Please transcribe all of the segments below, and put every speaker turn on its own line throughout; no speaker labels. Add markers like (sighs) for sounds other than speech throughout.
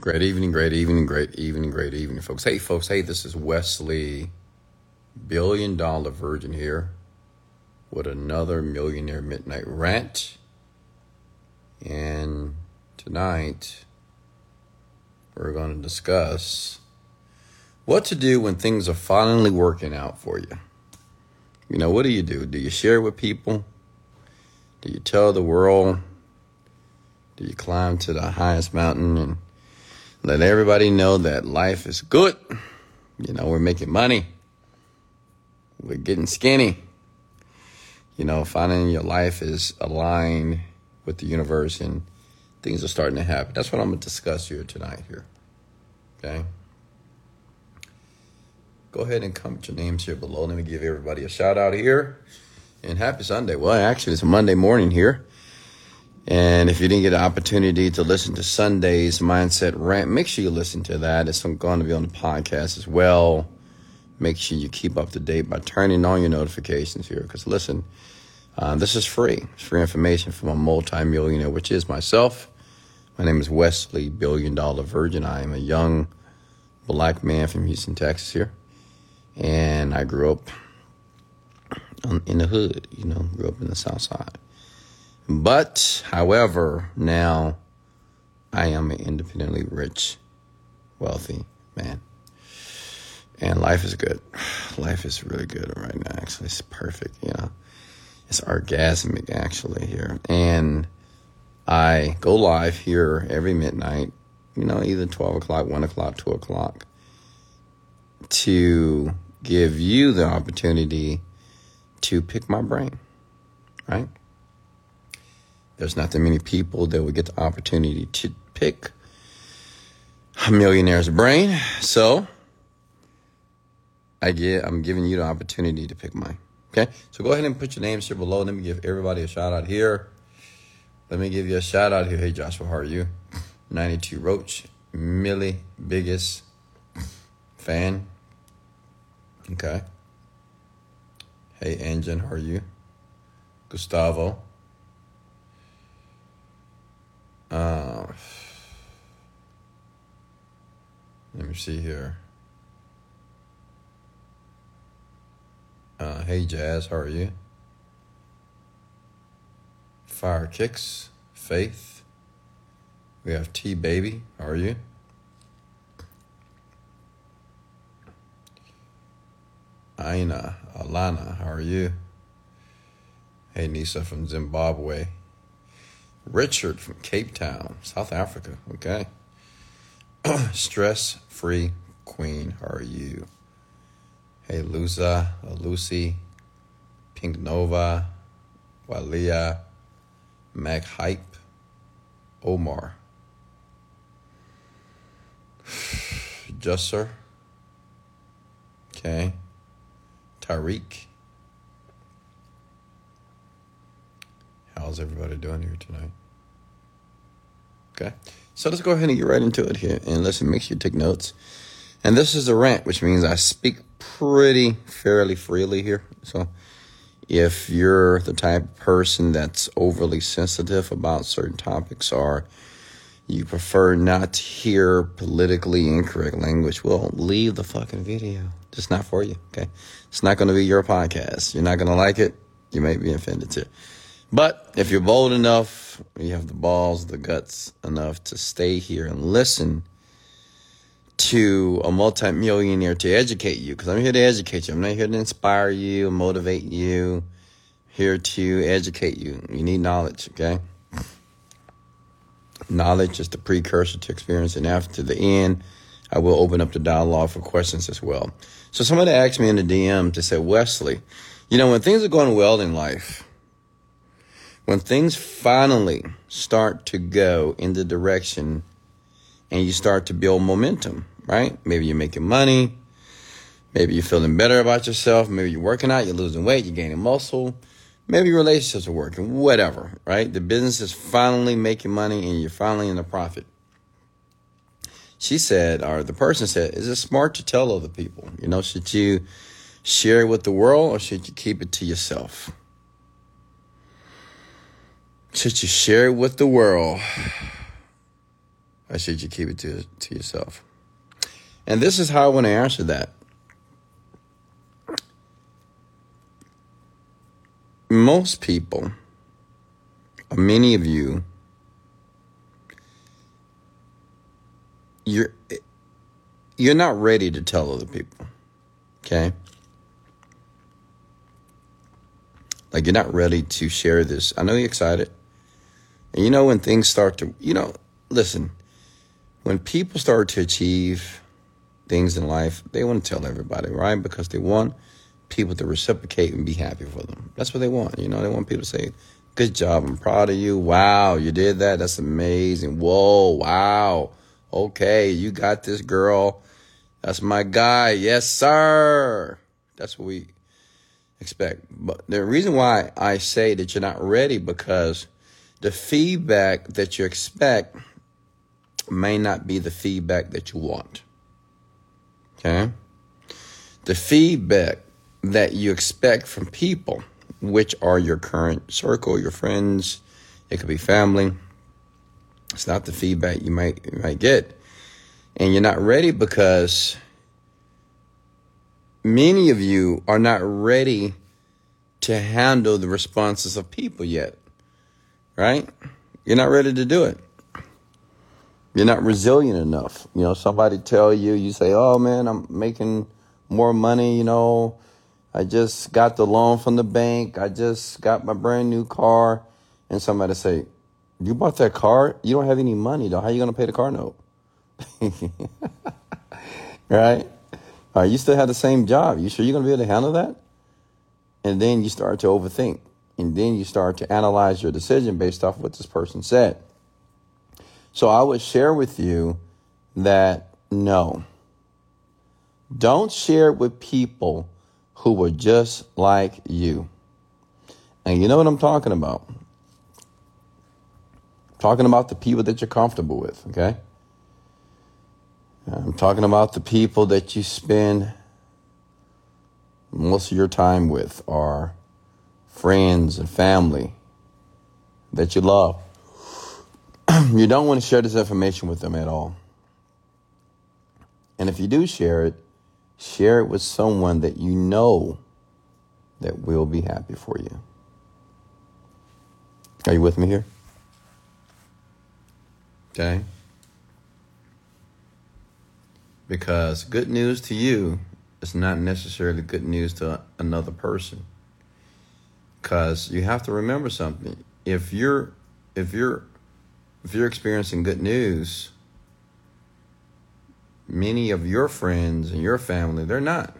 Great evening, great evening, great evening, great evening, folks. Hey, folks. Hey, this is Wesley, billion dollar virgin here with another millionaire midnight rant. And tonight, we're going to discuss what to do when things are finally working out for you. You know, what do you do? Do you share with people? Do you tell the world? Do you climb to the highest mountain and let everybody know that life is good? You know, we're making money. We're getting skinny. You know, finding your life is aligned with the universe and things are starting to happen. That's what I'm going to discuss here tonight here. Okay? Go ahead and comment your names here below. Let me give everybody a shout out here. And happy Sunday. Well, actually, it's a Monday morning here. And if you didn't get an opportunity to listen to Sunday's Mindset Rant, make sure you listen to that. It's going to be on the podcast as well. Make sure you keep up to date by turning on your notifications here. Because listen, uh, this is free. It's free information from a multimillionaire, which is myself. My name is Wesley Billion Dollar Virgin. I am a young black man from Houston, Texas here. And I grew up in the hood, you know, grew up in the South Side. But, however, now I am an independently rich, wealthy man. And life is good. (sighs) Life is really good right now, actually. It's perfect, you know. It's orgasmic, actually, here. And I go live here every midnight, you know, either 12 o'clock, 1 o'clock, 2 o'clock, to give you the opportunity to pick my brain, right? There's not that many people that would get the opportunity to pick a millionaire's brain. So I get I'm giving you the opportunity to pick mine. Okay? So go ahead and put your names here below. Let me give everybody a shout out here. Let me give you a shout out here. Hey Joshua, how are you? 92 Roach, Millie, biggest fan. Okay. Hey Engine, how are you? Gustavo. Uh, let me see here. Uh, hey Jazz, how are you? Fire Kicks, Faith. We have T Baby, how are you? Aina, Alana, how are you? Hey Nisa from Zimbabwe. Richard from Cape Town, South Africa. Okay. (clears throat) Stress free queen. Are you? Hey, Luza, uh, Lucy, Pink Nova, Walia, Hype, Omar. (sighs) Jusser. Okay. Tariq. How's everybody doing here tonight? Okay. So let's go ahead and get right into it here. And listen, make sure you take notes. And this is a rant, which means I speak pretty fairly freely here. So if you're the type of person that's overly sensitive about certain topics or you prefer not to hear politically incorrect language, well, leave the fucking video. It's not for you, okay? It's not going to be your podcast. You're not going to like it. You may be offended too. But if you're bold enough, you have the balls, the guts enough to stay here and listen to a multimillionaire to educate you, because I'm here to educate you. I'm not here to inspire you, motivate you, here to educate you. You need knowledge, okay? Knowledge is the precursor to experience, and after the end, I will open up the dialogue for questions as well. So somebody asked me in the DM to say, Wesley, you know, when things are going well in life, when things finally start to go in the direction and you start to build momentum, right? Maybe you're making money. Maybe you're feeling better about yourself. Maybe you're working out, you're losing weight, you're gaining muscle. Maybe your relationships are working, whatever, right? The business is finally making money and you're finally in a profit. She said, or the person said, is it smart to tell other people? You know, should you share it with the world or should you keep it to yourself? Should you share it with the world or should you keep it to to yourself? And this is how I want to answer that. Most people, many of you, you're you're not ready to tell other people. Okay? Like you're not ready to share this. I know you're excited. And you know when things start to, you know, listen, when people start to achieve things in life, they want to tell everybody, right? Because they want people to reciprocate and be happy for them. That's what they want. You know, they want people to say, Good job, I'm proud of you. Wow, you did that. That's amazing. Whoa, wow. Okay, you got this girl. That's my guy. Yes, sir. That's what we expect. But the reason why I say that you're not ready because the feedback that you expect may not be the feedback that you want. Okay? The feedback that you expect from people, which are your current circle, your friends, it could be family. It's not the feedback you might you might get. And you're not ready because many of you are not ready to handle the responses of people yet. Right? You're not ready to do it. You're not resilient enough. You know, somebody tell you, you say, "Oh man, I'm making more money, you know, I just got the loan from the bank. I just got my brand new car." And somebody say, "You bought that car? You don't have any money, though. How are you going to pay the car note?" (laughs) right? All right, you still have the same job. You sure you're going to be able to handle that? And then you start to overthink. And then you start to analyze your decision based off what this person said. So I would share with you that no, don't share with people who were just like you. And you know what I'm talking about? I'm talking about the people that you're comfortable with, okay? I'm talking about the people that you spend most of your time with are friends and family that you love. (clears throat) you don't want to share this information with them at all. And if you do share it, share it with someone that you know that will be happy for you. Are you with me here? Okay. Because good news to you is not necessarily good news to another person. Because you have to remember something. If you're if you're if you're experiencing good news, many of your friends and your family, they're not.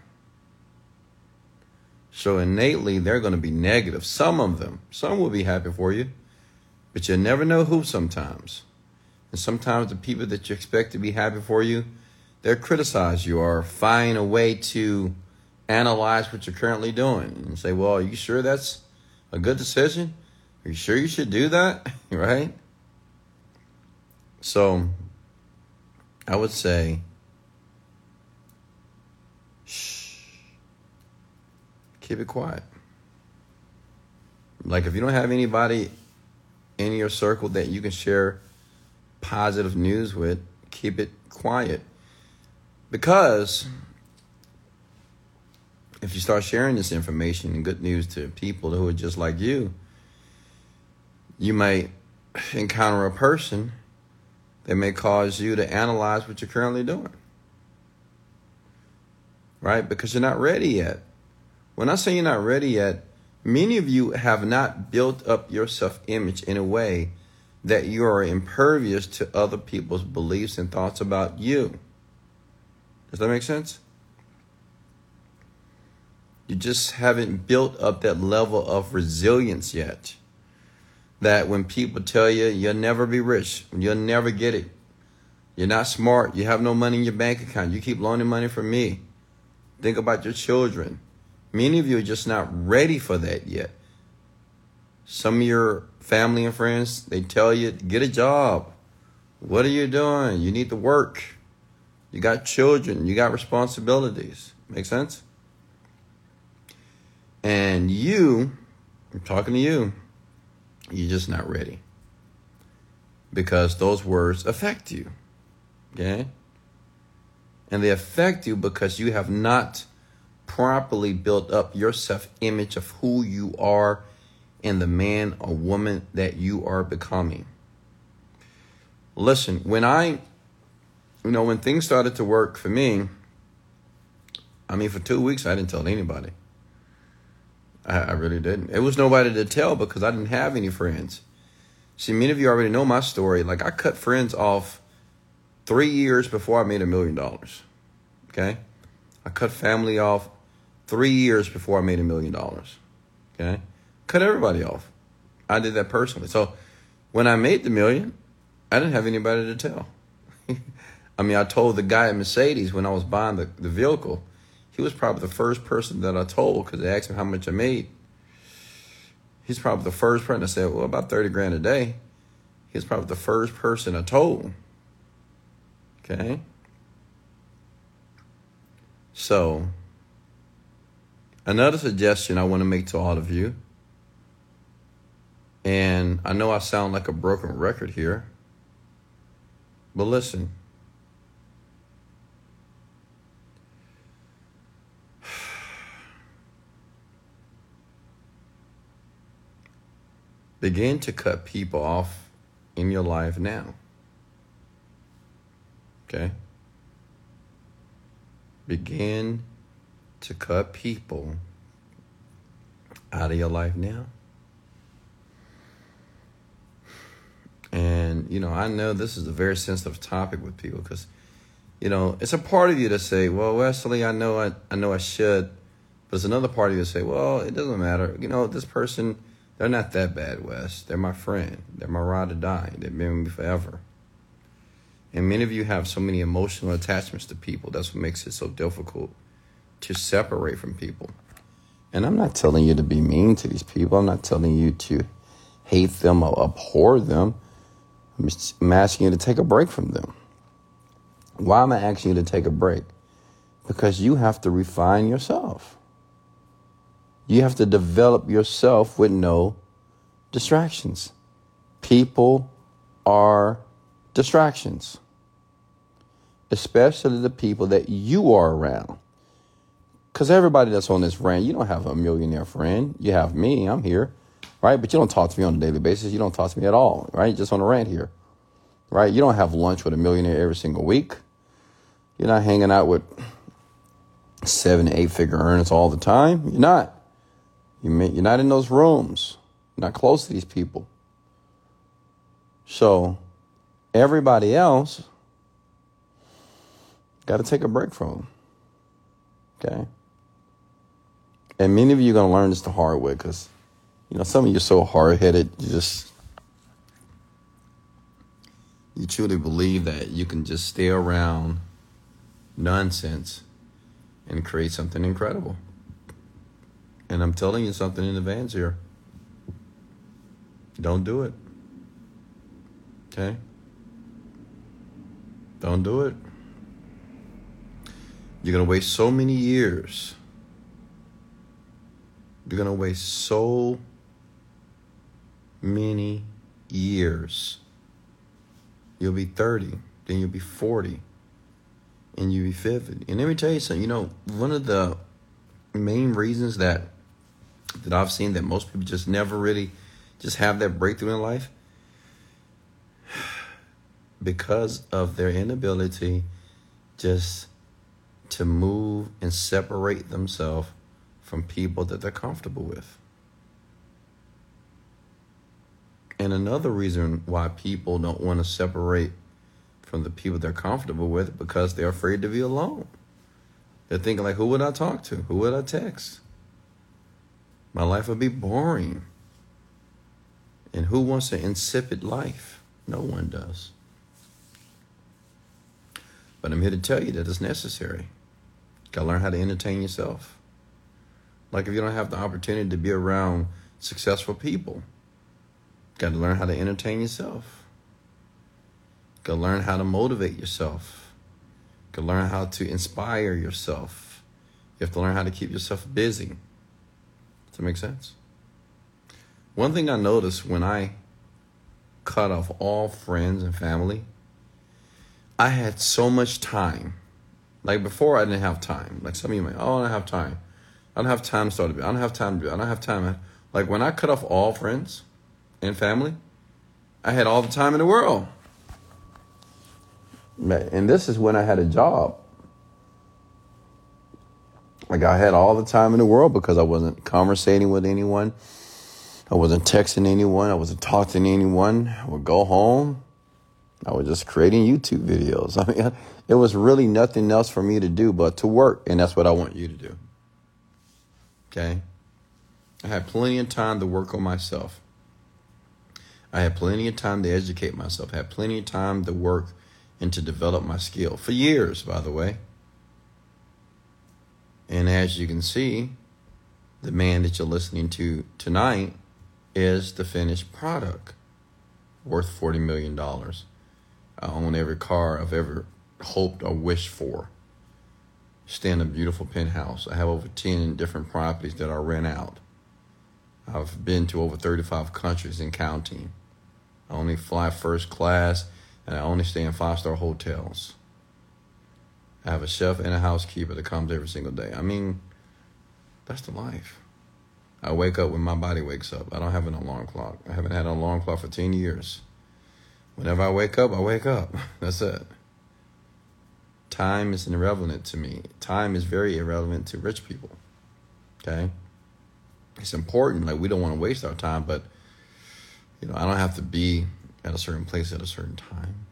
So innately, they're going to be negative. Some of them, some will be happy for you, but you never know who sometimes. And sometimes the people that you expect to be happy for you, they'll criticize you or find a way to analyze what you're currently doing and say, well, are you sure that's a good decision? Are you sure you should do that? (laughs) right? So I would say, shh, keep it quiet. Like if you don't have anybody in your circle that you can share positive news with, keep it quiet. Because if you start sharing this information and good news to people who are just like you, you might encounter a person that may cause you to analyze what you're currently doing. Right? Because you're not ready yet. When I say you're not ready yet, many of you have not built up your self image in a way that you are impervious to other people's beliefs and thoughts about you. Does that make sense? You just haven't built up that level of resilience yet that when people tell you you'll never be rich, you'll never get it, you're not smart, you have no money in your bank account, you keep loaning money from me. Think about your children. Many of you are just not ready for that yet. Some of your family and friends, they tell you, get a job. What are you doing? You need to work. You got children, you got responsibilities. Make sense? And you, I'm talking to you, you're just not ready. Because those words affect you. Okay? And they affect you because you have not properly built up your self image of who you are and the man or woman that you are becoming. Listen, when I, you know, when things started to work for me, I mean, for two weeks, I didn't tell anybody. I, I really didn't. It was nobody to tell because I didn't have any friends. See, many of you already know my story. Like, I cut friends off three years before I made a million dollars. Okay? I cut family off three years before I made a million dollars. Okay? Cut everybody off. I did that personally. So when I made the million, I didn't have anybody to tell. (laughs) I mean, I told the guy at Mercedes when I was buying the, the vehicle, he was probably the first person that I told because they asked him how much I made. He's probably the first person I said, well, about 30 grand a day. He's probably the first person I told. Okay? So, another suggestion I want to make to all of you, and I know I sound like a broken record here, but listen. Begin to cut people off in your life now. Okay? Begin to cut people out of your life now. And, you know, I know this is a very sensitive topic with people because, you know, it's a part of you to say, well, Wesley, I know I, I know I should. But it's another part of you to say, well, it doesn't matter. You know, this person, they're not that bad, Wes. They're my friend. They're my ride or die. They've been with me forever. And many of you have so many emotional attachments to people. That's what makes it so difficult to separate from people. And I'm not telling you to be mean to these people. I'm not telling you to hate them or abhor them. I'm asking you to take a break from them. Why am I asking you to take a break? Because you have to refine yourself. You have to develop yourself with no distractions. People are distractions, especially the people that you are around. Because everybody that's on this rant, you don't have a millionaire friend. You have me, I'm here, right? But you don't talk to me on a daily basis. You don't talk to me at all, right? Just on a rant here, right? You don't have lunch with a millionaire every single week. You're not hanging out with seven, eight figure earners all the time. You're not. You're not in those rooms. You're not close to these people. So, Everybody else got to take a break from them. Okay? And many of you are going to learn this the hard way because, you know, some of you are so hard headed, you just, you truly believe that you can just stay around nonsense and create something incredible. And I'm telling you something in advance here. Don't do it. Okay? Don't do it. You're going to waste so many years. You're going to waste so many years. You'll be 30, then you'll be 40, and you'll be 50. And let me tell you something, you know, one of the main reasons that that I've seen that most people just never really just have that breakthrough in life (sighs) because of their inability just to move and separate themselves from people that they're comfortable with. And another reason why people don't want to separate from the people they're comfortable with because they're afraid to be alone. They're thinking like, who would I talk to? Who would I text? My life would be boring. And who wants an insipid life? No one does. But I'm here to tell you that it's necessary. Gotta learn how to entertain yourself. Like if you don't have the opportunity to be around successful people, gotta learn how to entertain yourself. Gotta learn how to motivate yourself. Gotta learn how to inspire yourself. You have to learn how to keep yourself busy. That make sense? One thing I noticed when I cut off all friends and family I had so much time. Like before, I didn't have time. Like some of you might, oh, I don't have time. I don't have time to start a bit. I don't have time to do it. I don't have time. Like when I cut off all friends and family, I had all the time in the world. And this is when I had a job. Like I had all the time in the world because I wasn't conversating with anyone. I wasn't texting anyone. I wasn't talking to anyone. I would go home. I was just creating YouTube videos. (laughs) I mean, it was really nothing else for me to do but to work. And that's what I want you to do. Okay? I had plenty of time to work on myself. I had plenty of time to educate myself. I had plenty of time to work and to develop my skill for years, by the way. And as you can see, the man that you're listening to tonight is the finished product worth $40 million. I own every car I've ever hoped or wished for. Stay in a beautiful penthouse. I have over 10 different properties that I rent out. I've been to over 35 countries and counting. I only fly first class and I only stay in five star hotels. I have a chef and a housekeeper that comes every single day. I mean, that's the life. I wake up when my body wakes up. I don't have an alarm clock. I haven't had an alarm clock for 10 years. Whenever I wake up, I wake up. (laughs) That's it. Time is irrelevant to me. Time is very irrelevant to rich people. Okay? It's important. Like, we don't want to waste our time, but, you know, I don't have to be at a certain place at a certain time.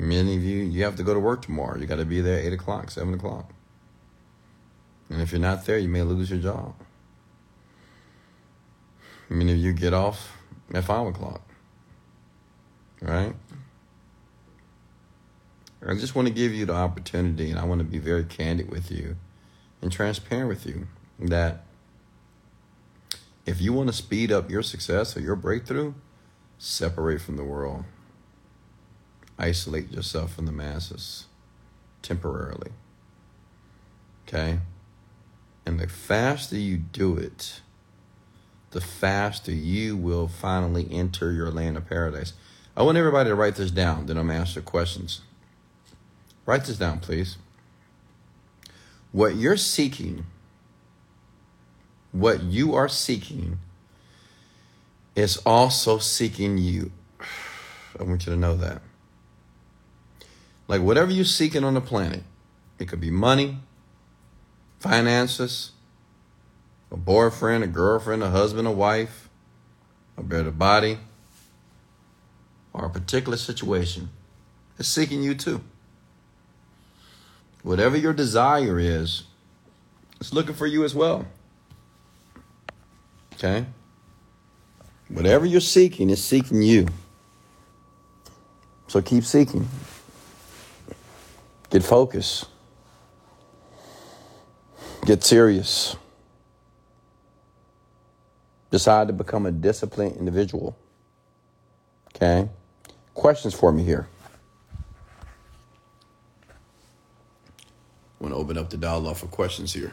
Many of you, you have to go to work tomorrow. You got to be there 8 o'clock, 7 o'clock. And if you're not there, you may lose your job. Many of you get off at 5 o'clock. Right? I just want to give you the opportunity, and I want to be very candid with you and transparent with you that if you want to speed up your success or your breakthrough, separate from the world. Isolate yourself from the masses temporarily. Okay? And the faster you do it, the faster you will finally enter your land of paradise. I want everybody to write this down, then I'm going to answer questions. Write this down, please. What you're seeking, what you are seeking, is also seeking you. (sighs) I want you to know that. Like whatever you're seeking on the planet, it could be money, finances, a boyfriend, a girlfriend, a husband, a wife, a better body, or a particular situation. It's seeking you too. Whatever your desire is, it's looking for you as well. Okay? Whatever you're seeking is seeking you. So keep seeking. Get focused. Get serious. Decide to become a disciplined individual. Okay? Questions for me here. I want to open up the dialogue for questions here.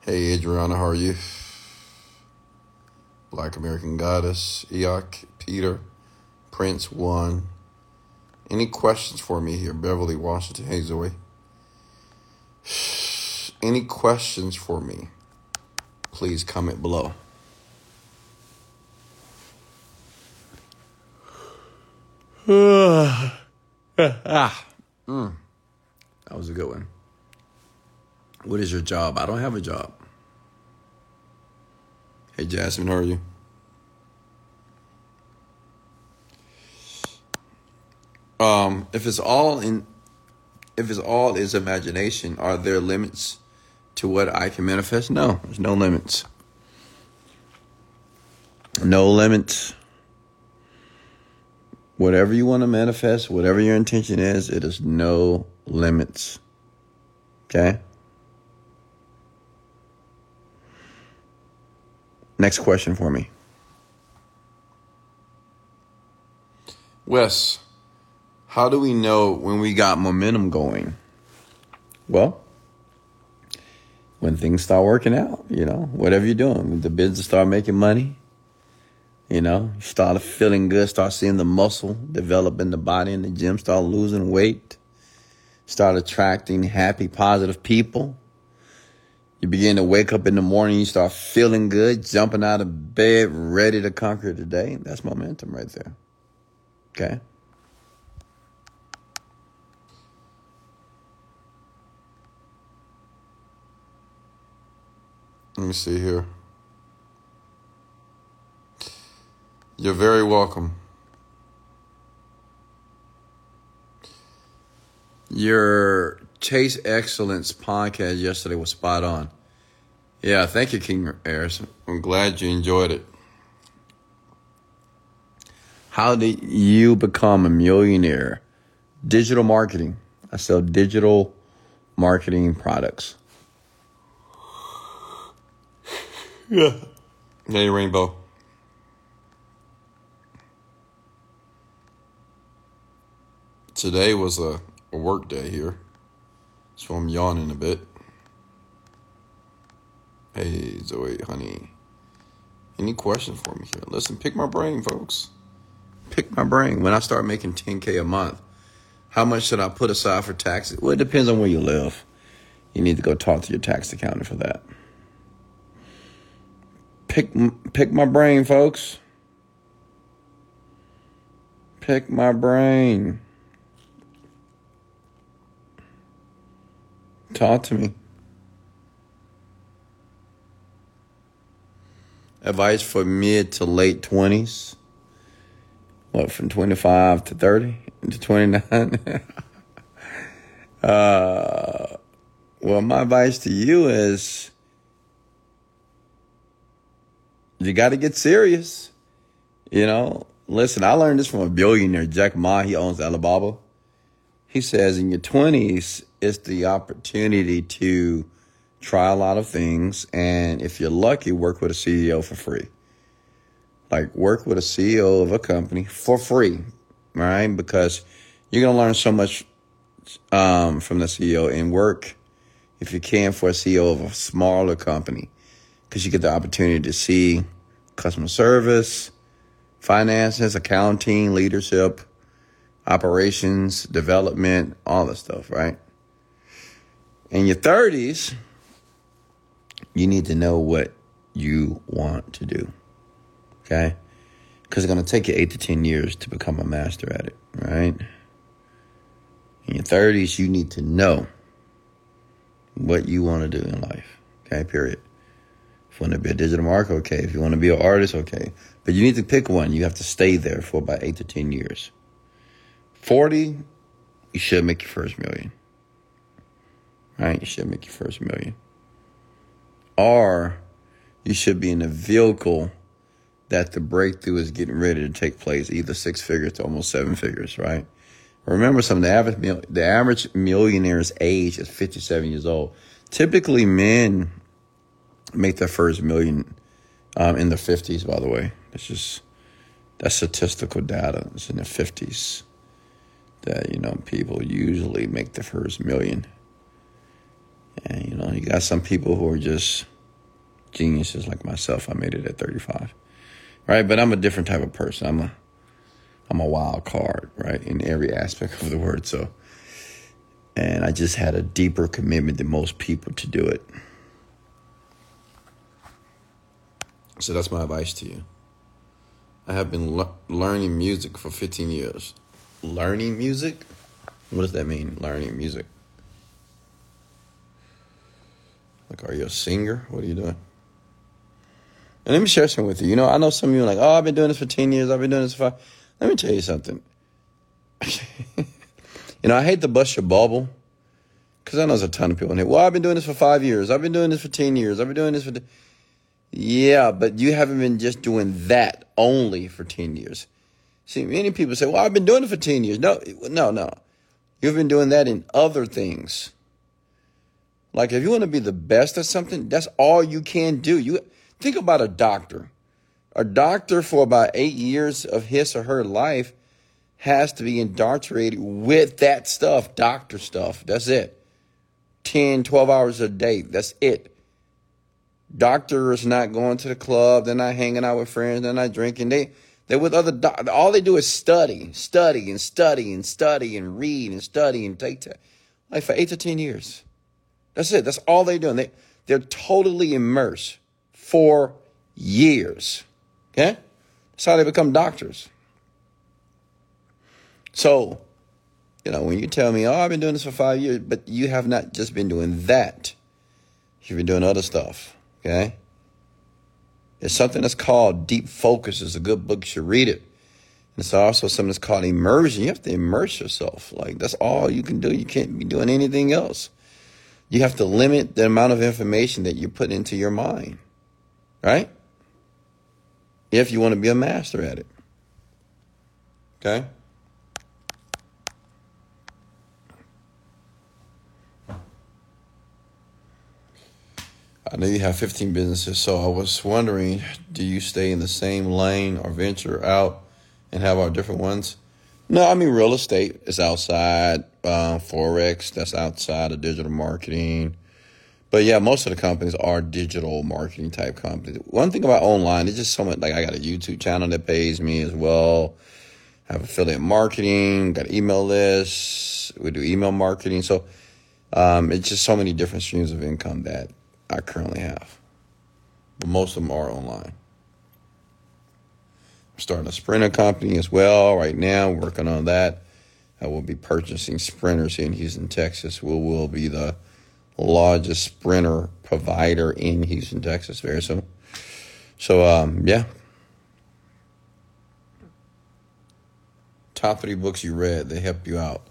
Hey, Adriana, how are you? Black American Goddess, Eok, Peter, Prince One. Any questions for me here? Beverly, Washington. Hey, Zoe. Any questions for me? Please comment below. ah. (sighs) Mm. That was a good one. What is your job? I don't have a job. Hey, Jasmine, how are you? Um, if it's all in, if it's all is imagination, are there limits to what I can manifest? No, there's no limits. No limits. Whatever you want to manifest, whatever your intention is, it is no limits. Okay? Next question for me. Wes, how do we know when we got momentum going? Well, when things start working out, you know, whatever you're doing, the business start making money, You know, start feeling good, start seeing the muscle develop in the body in the gym, start losing weight, start attracting happy, positive people. You begin to wake up in the morning, you start feeling good, jumping out of bed, ready to conquer the day. That's momentum right there. Okay? Let me see here. You're very welcome. Your Chase Excellence podcast yesterday was spot on. Yeah, thank you, King Ayers. I'm glad you enjoyed it. How did you become a millionaire? Digital marketing. I sell digital marketing products. Yeah. Hey, Rainbow. Today was a, a work day here, so I'm yawning a bit. Hey, Zoe, honey. Any questions for me here? Listen, pick my brain, folks. Pick my brain. When I start making 10K a month, how much should I put aside for taxes? Well, it depends on where you live. You need to go talk to your tax accountant for that pick pick my brain, folks. Pick my brain. Talk to me. Advice for mid to late 20s. What, from 25 to 30 to 29? (laughs) uh, well, my advice to you is you got to get serious. You know, listen, I learned this from a billionaire, Jack Ma. He owns Alibaba. He says in your 20s, it's the opportunity to try a lot of things. And if you're lucky, work with a CEO for free. Like, work with a CEO of a company for free, right? Because you're going to learn so much um, from the CEO and work, if you can, for a CEO of a smaller company because you get the opportunity to see customer service, finances, accounting, leadership, operations, development, all that stuff, right? In your 30s, you need to know what you want to do, okay? Because it's going to take you eight to 10 years to become a master at it, right? In your 30s, you need to know what you want to do in life, okay? Period want to be a digital marketer, okay. If you want to be an artist, okay. But you need to pick one. You have to stay there for about eight to 10 years. 40, you should make your first million. Right? You should make your first million. Or you should be in a vehicle that the breakthrough is getting ready to take place, either six figures to almost seven figures, right? Remember, some the average the average millionaire's age is 57 years old. Typically, men make their first million um, in the 50s, by the way. It's just, that's statistical data. It's in the 50s that, you know, people usually make the first million. And, you know, you got some people who are just geniuses like myself. I made it at 35. Right? But I'm a different type of person. I'm a, I'm a wild card, right? In every aspect of the word. So, and I just had a deeper commitment than most people to do it. So that's my advice to you. I have been le- learning music for 15 years. Learning music? What does that mean, learning music? Like, are you a singer? What are you doing? And let me share something with you. You know, I know some of you are like, oh, I've been doing this for 10 years. I've been doing this for five. Let me tell you something. (laughs) you know, I hate to bust your bubble because I know there's a ton of people in here. Well, I've been doing this for five years. I've been doing this for 10 years. I've been doing this for. Yeah, but you haven't been just doing that only for 10 years. See, many people say, well, I've been doing it for 10 years. No, no, no. You've been doing that in other things. Like if you want to be the best at something, that's all you can do. You think about a doctor. A doctor for about eight years of his or her life has to be indoctrinated with that stuff, doctor stuff. That's it. 10, 12 hours a day. That's it. Doctors not going to the club. They're not hanging out with friends. They're not drinking. They they're with other. doc- All they do is study, study, and study, and study, and read, and study, and take time. Like for eight to ten years. That's it. That's all they're doing. They they're totally immersed for years. Okay, that's how they become doctors. So, you know, when you tell me, "Oh, I've been doing this for five years," but you have not just been doing that. You've been doing other stuff. Okay. There's something that's called deep focus. It's a good book. You should read it. And it's also something that's called immersion. You have to immerse yourself. Like that's all you can do. You can't be doing anything else. You have to limit the amount of information that you put into your mind. Right? If you want to be a master at it. Okay? I know you have 15 businesses, so I was wondering do you stay in the same lane or venture out and have our different ones? No, I mean, real estate is outside, uh, Forex, that's outside of digital marketing. But yeah, most of the companies are digital marketing type companies. One thing about online, it's just so much like I got a YouTube channel that pays me as well. I have affiliate marketing, got email lists, we do email marketing. So um, it's just so many different streams of income that I currently have. But most of them are online. I'm starting a sprinter company as well right now, working on that. I will be purchasing sprinters in Houston, Texas. We will be the largest sprinter provider in Houston, Texas very soon. So, um, yeah. Top three books you read that help you out.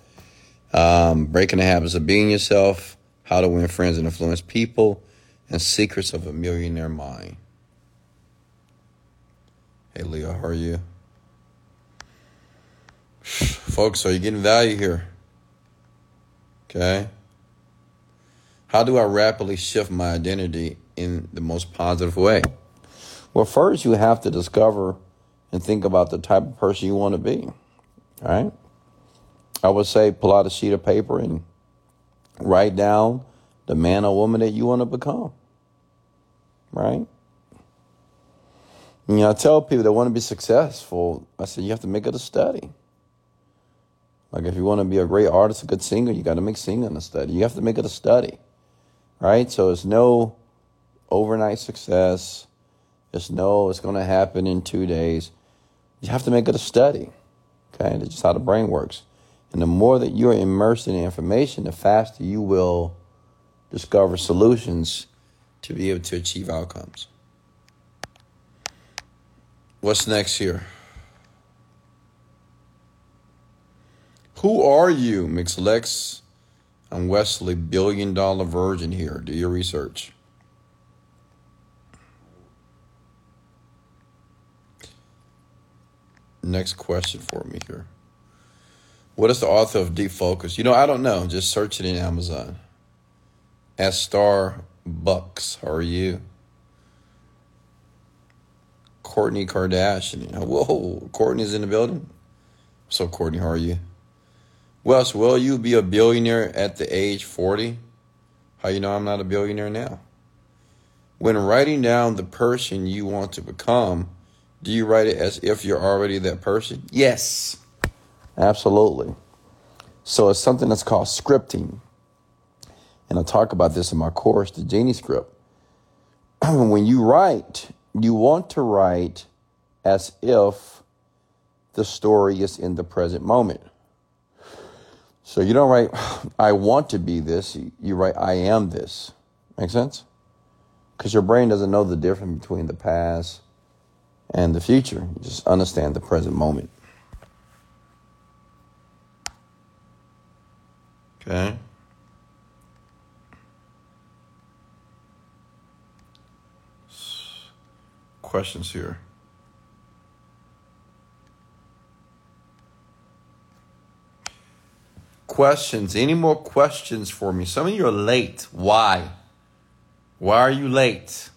Um, Breaking the Habits of Being Yourself, How to Win Friends and Influence People, and Secrets of a Millionaire Mind. Hey, Leo, how are you? (sighs) Folks, are you getting value here? Okay. How do I rapidly shift my identity in the most positive way? Well, first, you have to discover and think about the type of person you want to be. All right. I would say pull out a sheet of paper and write down the man or woman that you want to become. Right? You know, I tell people that want to be successful, I said, you have to make it a study. Like, if you want to be a great artist, a good singer, you got to make singing a study. You have to make it a study. Right? So it's no overnight success. It's no, it's going to happen in two days. You have to make it a study. Okay? That's just how the brain works. And the more that you're immersed in information, the faster you will discover solutions to be able to achieve outcomes. What's next here? Who are you, MixLex? I'm Wesley, billion dollar virgin here. Do your research. Next question for me here. What is the author of Deep Focus? You know, I don't know. Just search it in Amazon. As Star Bucks, how are you? Kourtney Kardashian. Whoa, Courtney's in the building. So, Courtney, how are you? Wes, will you be a billionaire at the age 40? How you know I'm not a billionaire now? When writing down the person you want to become, do you write it as if you're already that person? Yes. Absolutely. So it's something that's called scripting. And I talk about this in my course, the Genie Script. (clears throat) when you write, you want to write as if the story is in the present moment. So you don't write, (sighs) I want to be this. You write, I am this. Make sense? Because your brain doesn't know the difference between the past and the future. You just understand the present moment. Okay. Questions here. Questions. Any more questions for me? Some of you are late. Why? Why are you late?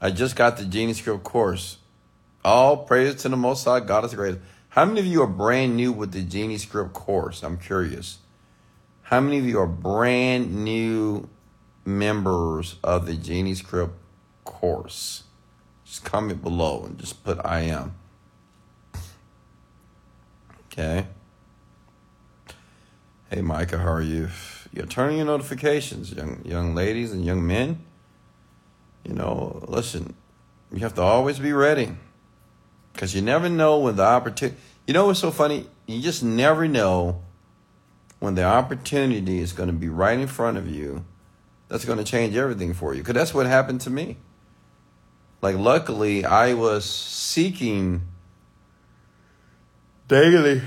I just got the Genie Script course. All praise to the Most High, God is the greatest. How many of you are brand new with the Genie Script course? I'm curious. How many of you are brand new members of the Genie Script course, just comment below and just put I am. Okay. Hey Micah, how are you? You're turning your notifications, young young ladies and young men. You know, listen, you have to always be ready. Because you never know when the opportunity you know what's so funny? You just never know when the opportunity is going to be right in front of you that's going to change everything for you. Because that's what happened to me. Like, luckily, I was seeking daily,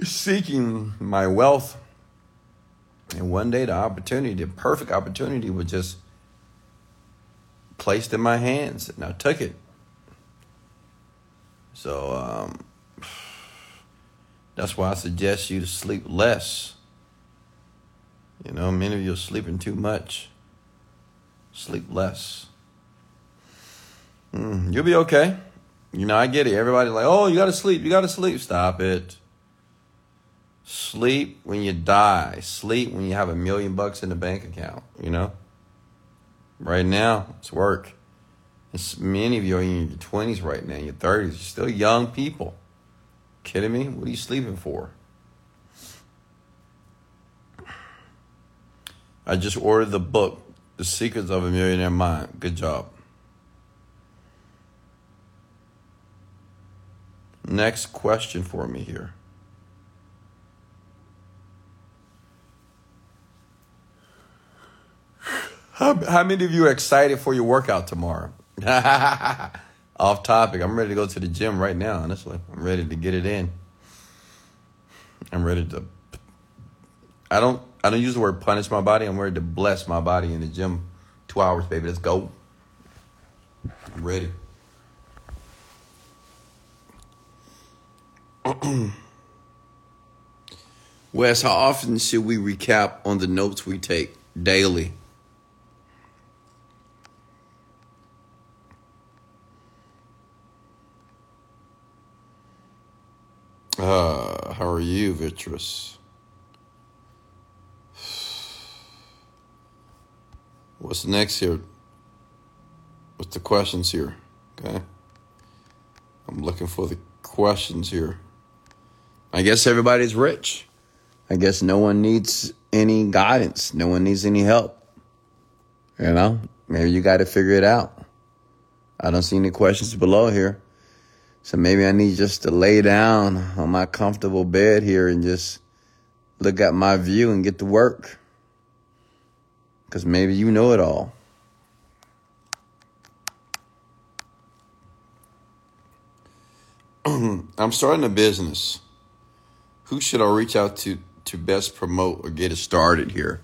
seeking my wealth. And one day, the opportunity, the perfect opportunity, was just placed in my hands, and I took it. So, um, that's why I suggest you to sleep less. You know, many of you are sleeping too much. Sleep less. Mm, you'll be okay. You know, I get it. Everybody's like, oh, you got to sleep. You got to sleep. Stop it. Sleep when you die. Sleep when you have a million bucks in the bank account, you know? Right now, it's work. It's, many of you are in your 20s right now, your 30s. You're still young people. Kidding me? What are you sleeping for? I just ordered the book, The Secrets of a Millionaire Mind. Good job. Next question for me here. How, how many of you are excited for your workout tomorrow? (laughs) off topic. I'm ready to go to the gym right now, honestly. I'm ready to get it in. I'm ready to I don't I don't use the word punish my body. I'm ready to bless my body in the gym. Two hours, baby. Let's go. I'm ready. (clears throat) Wes, how often should we recap on the notes we take daily? Uh, how are you, Vitrus? What's next here? What's the questions here? Okay. I'm looking for the questions here. I guess everybody's rich. I guess no one needs any guidance. No one needs any help. You know, maybe you got to figure it out. I don't see any questions below here. So maybe I need just to lay down on my comfortable bed here and just look at my view and get to work. Because maybe you know it all. (clears throat) I'm starting a business. Who should I reach out to to best promote or get it started here?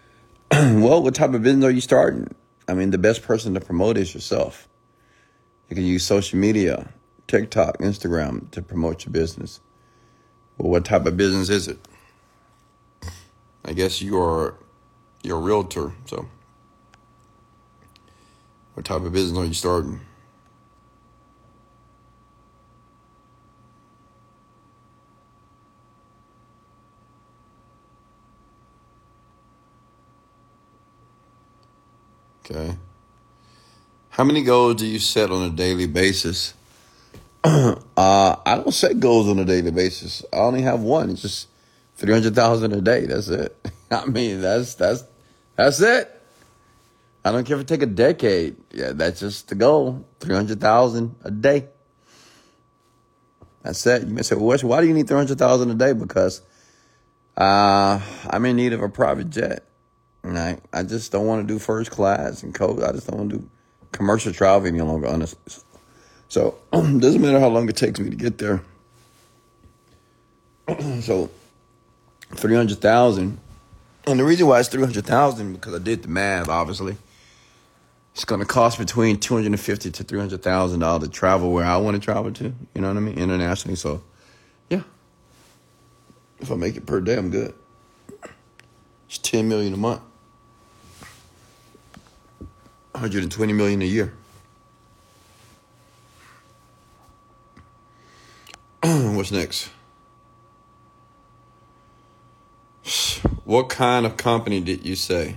(clears throat) well, what type of business are you starting? I mean, the best person to promote is yourself. You can use social media, TikTok, Instagram to promote your business. Well, what type of business is it? I guess you're you're a realtor, so what type of business are you starting? Okay. How many goals do you set on a daily basis? (clears throat) uh, I don't set goals on a daily basis. I only have one. It's just three hundred thousand a day. That's it. (laughs) I mean, that's that's that's it. I don't care if it take a decade. Yeah, that's just the goal. Three hundred thousand a day. That's it. You may say, well, why do you need three hundred thousand a day? Because uh, I'm in need of a private jet. I, I just don't want to do first class and coach. I just don't want to do commercial travel any longer, honestly. So (clears throat) doesn't matter how long it takes me to get there. (clears throat) so three hundred thousand, and the reason why it's three hundred thousand because I did the math. Obviously, it's going to cost between two hundred and fifty to three hundred thousand dollars to travel where I want to travel to. You know what I mean, internationally. So, yeah, if I make it per day, I'm good. It's ten million a month, one hundred and twenty million a year. (clears throat) What's next? What kind of company did you say?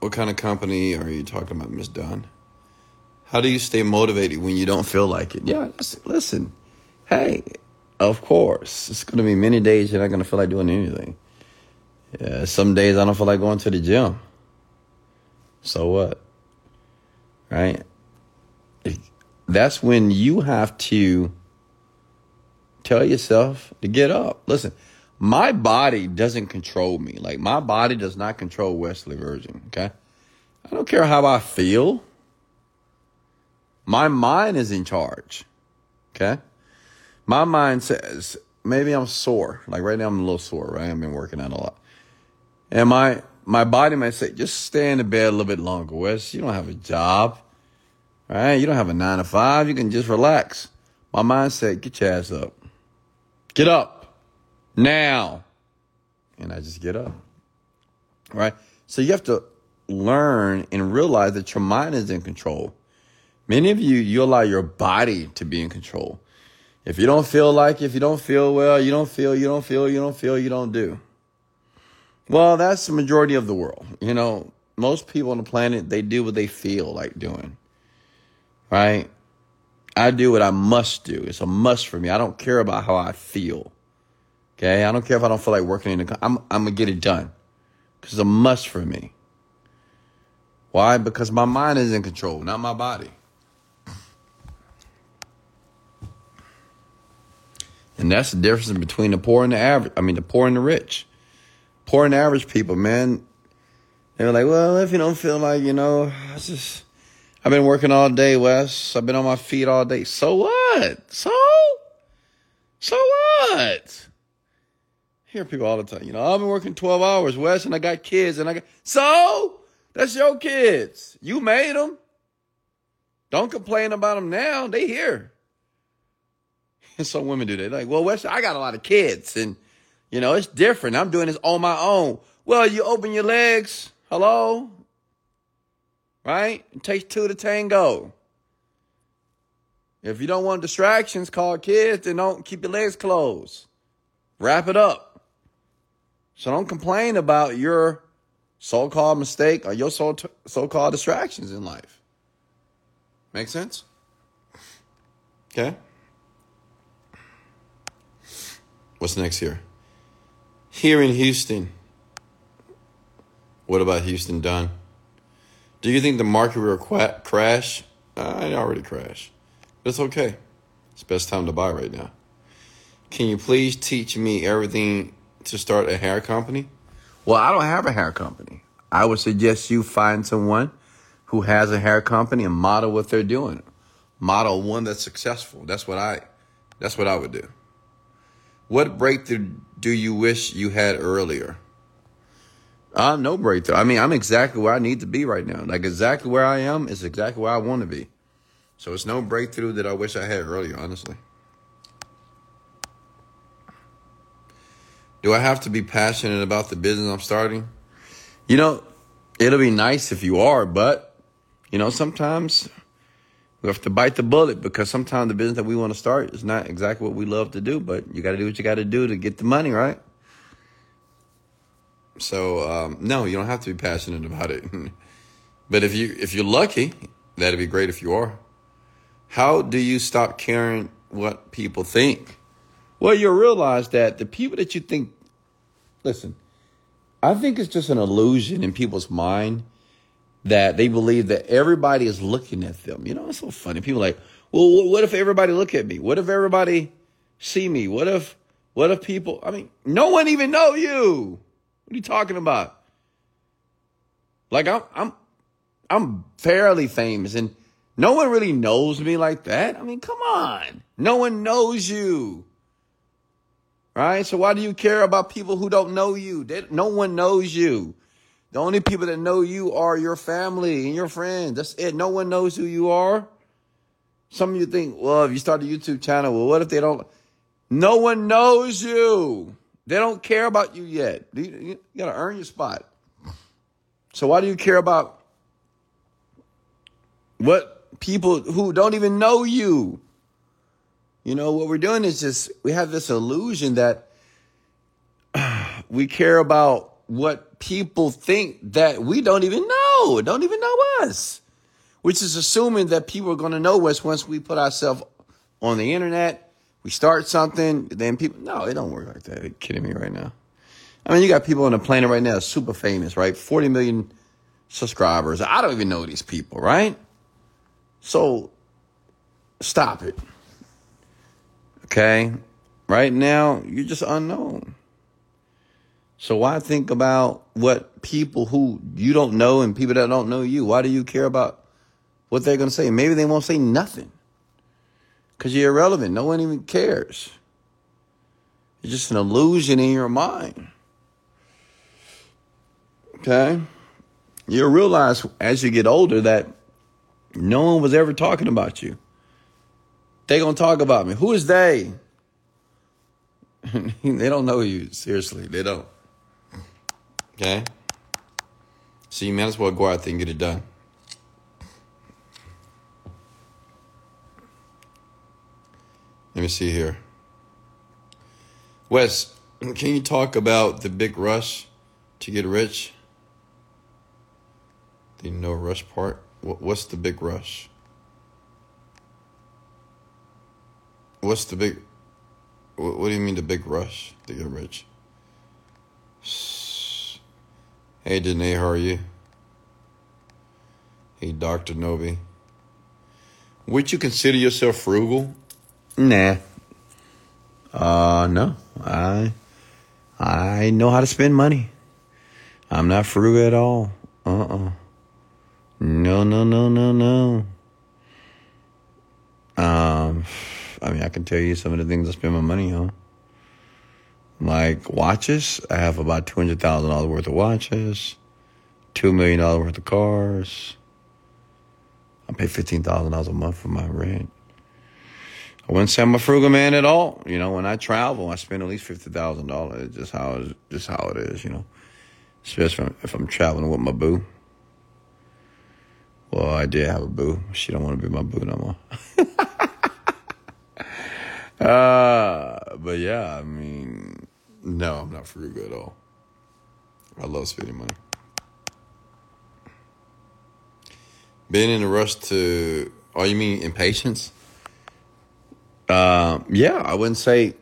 What kind of company are you talking about, Miss Dunn? How do you stay motivated when you don't feel like it? Yeah, listen. Hey, of course, it's going to be many days you're not going to feel like doing anything. Yeah, some days I don't feel like going to the gym. So what? Right? That's when you have to tell yourself to get up. Listen, my body doesn't control me. Like my body does not control Wesley Virgin. Okay. I don't care how I feel. My mind is in charge. Okay. My mind says maybe I'm sore. Like right now I'm a little sore, right? I've been working out a lot. And my my body might say, just stay in the bed a little bit longer, Wes. You don't have a job. Right? You don't have a nine to five. You can just relax. My mind said, get your ass up. Get up now. And I just get up. Right? So you have to learn and realize that your mind is in control. Many of you, you allow your body to be in control. If you don't feel like, if you don't feel well, you don't feel, you don't feel, you don't feel, you don't do. Well, that's the majority of the world. You know, most people on the planet, they do what they feel like doing. Right? I do what I must do. It's a must for me. I don't care about how I feel. Okay, I don't care if I don't feel like working in the. I'm I'm gonna get it done, because it's a must for me. Why? Because my mind is in control, not my body. And that's the difference between the poor and the average. I mean, the poor and the rich. Poor and average people, man. They're like, well, if you don't feel like, you know, I just, I've been working all day, Wes. I've been on my feet all day. So what? So? So what? hear people all the time, you know, I've been working 12 hours, Wes, and I got kids, and I got, so that's your kids. You made them. Don't complain about them now. They here. (laughs) And some women do that. Like, well, Wes, I got a lot of kids, and you know, it's different. I'm doing this on my own. Well, you open your legs. Hello? Right? It takes two to tango. If you don't want distractions, call kids and don't keep your legs closed. Wrap it up. So don't complain about your so called mistake or your so called distractions in life. Make sense? Okay. What's next here? Here in Houston. What about Houston done? Do you think the market will crash? Uh, it already crashed. It's okay. It's best time to buy right now. Can you please teach me everything to start a hair company? Well, I don't have a hair company. I would suggest you find someone who has a hair company and model what they're doing. Model one that's successful. That's what I that's what I would do. What breakthrough do you wish you had earlier? Uh, no breakthrough. I mean, I'm exactly where I need to be right now. Like exactly where I am is exactly where I want to be. So it's no breakthrough that I wish I had earlier, honestly. Do I have to be passionate about the business I'm starting? You know, it'll be nice if you are, but, you know, sometimes we have to bite the bullet because sometimes the business that we want to start is not exactly what we love to do, but you got to do what you got to do to get the money, right? So, um, no, you don't have to be passionate about it. (laughs) but if you if you're lucky, that'd be great if you are. How do you stop caring what people think? Well, you'll realize that the people that you think, listen, I think it's just an illusion in people's mind that they believe that everybody is looking at them. You know, it's so funny. People like, well, what if everybody look at me? What if everybody see me? What if, what if people, I mean, no one even know you. What are you talking about? Like I'm, I'm, I'm fairly famous and no one really knows me like that. I mean, come on. No one knows you. Right? So why do you care about people who don't know you? They, no one knows you. The only people that know you are your family and your friends. That's it. No one knows who you are. Some of you think, well, if you start a YouTube channel, well, what if they don't? No one knows you. They don't care about you yet. You, you got to earn your spot. So why do you care about what people who don't even know you? You know, what we're doing is just, we have this illusion that (sighs) we care about what people think that we don't even know. don't even know us. Which is assuming that people are going to know us once we put ourselves on the internet. We start something, then people. No, it don't work like that. Are you kidding me right now? I mean, you got people on the planet right now, super famous, right? 40 million subscribers. I don't even know these people, right? So stop it. Okay? Right now, you're just unknown. So why think about what people who you don't know and people that don't know you, why do you care about what they're going to say? Maybe they won't say nothing because you're irrelevant. No one even cares. It's just an illusion in your mind. Okay? You'll realize as you get older that no one was ever talking about you. They gonna talk about me. Who is they? (laughs) they don't know you. Seriously, they don't. Okay? So you might as well go out there and get it done. Let me see here. Wes, can you talk about the big rush to get rich? The no rush part? What's the big rush? What's the big. What do you mean the big rush to get rich? Hey, Danae, how are you? Hey, Dr. Novi. Would you consider yourself frugal? Nah. Uh, no. I, I know how to spend money. I'm not frugal at all. Uh-uh. No, no, no, no, no. Um, I mean, I can tell you some of the things I spend my money on. Like watches, I have about two hundred thousand dollars worth of watches, two million dollars worth of cars. I pay fifteen thousand dollars a month for my rent. I wouldn't say I'm a frugal man at all. You know, when I travel, I spend at least fifty thousand dollars. Just how it, just how it is. You know, especially if I'm traveling with my boo. Well, I did have a boo. She don't want to be my boo no more. (laughs) uh, but yeah, I mean, no, I'm not frugal at all. I love spending money. Being in a rush to, oh, you mean impatience? Uh, yeah, I wouldn't say.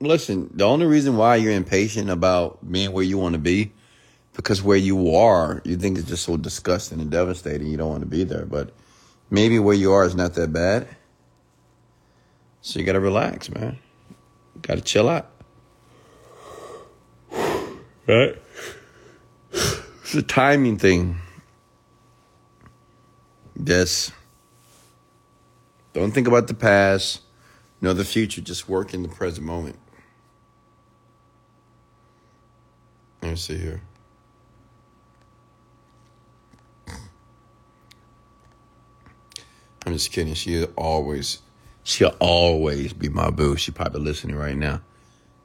Listen, the only reason why you're impatient about being where you want to be because where you are, you think it's just so disgusting and devastating, you don't want to be there. But maybe where you are is not that bad. So you got to relax, man. Got to chill out. Right? It's a timing thing. Yes. Don't think about the past, nor the future. Just work in the present moment. Let me see here. I'm just kidding. She always, she'll always be my boo. She probably listening right now.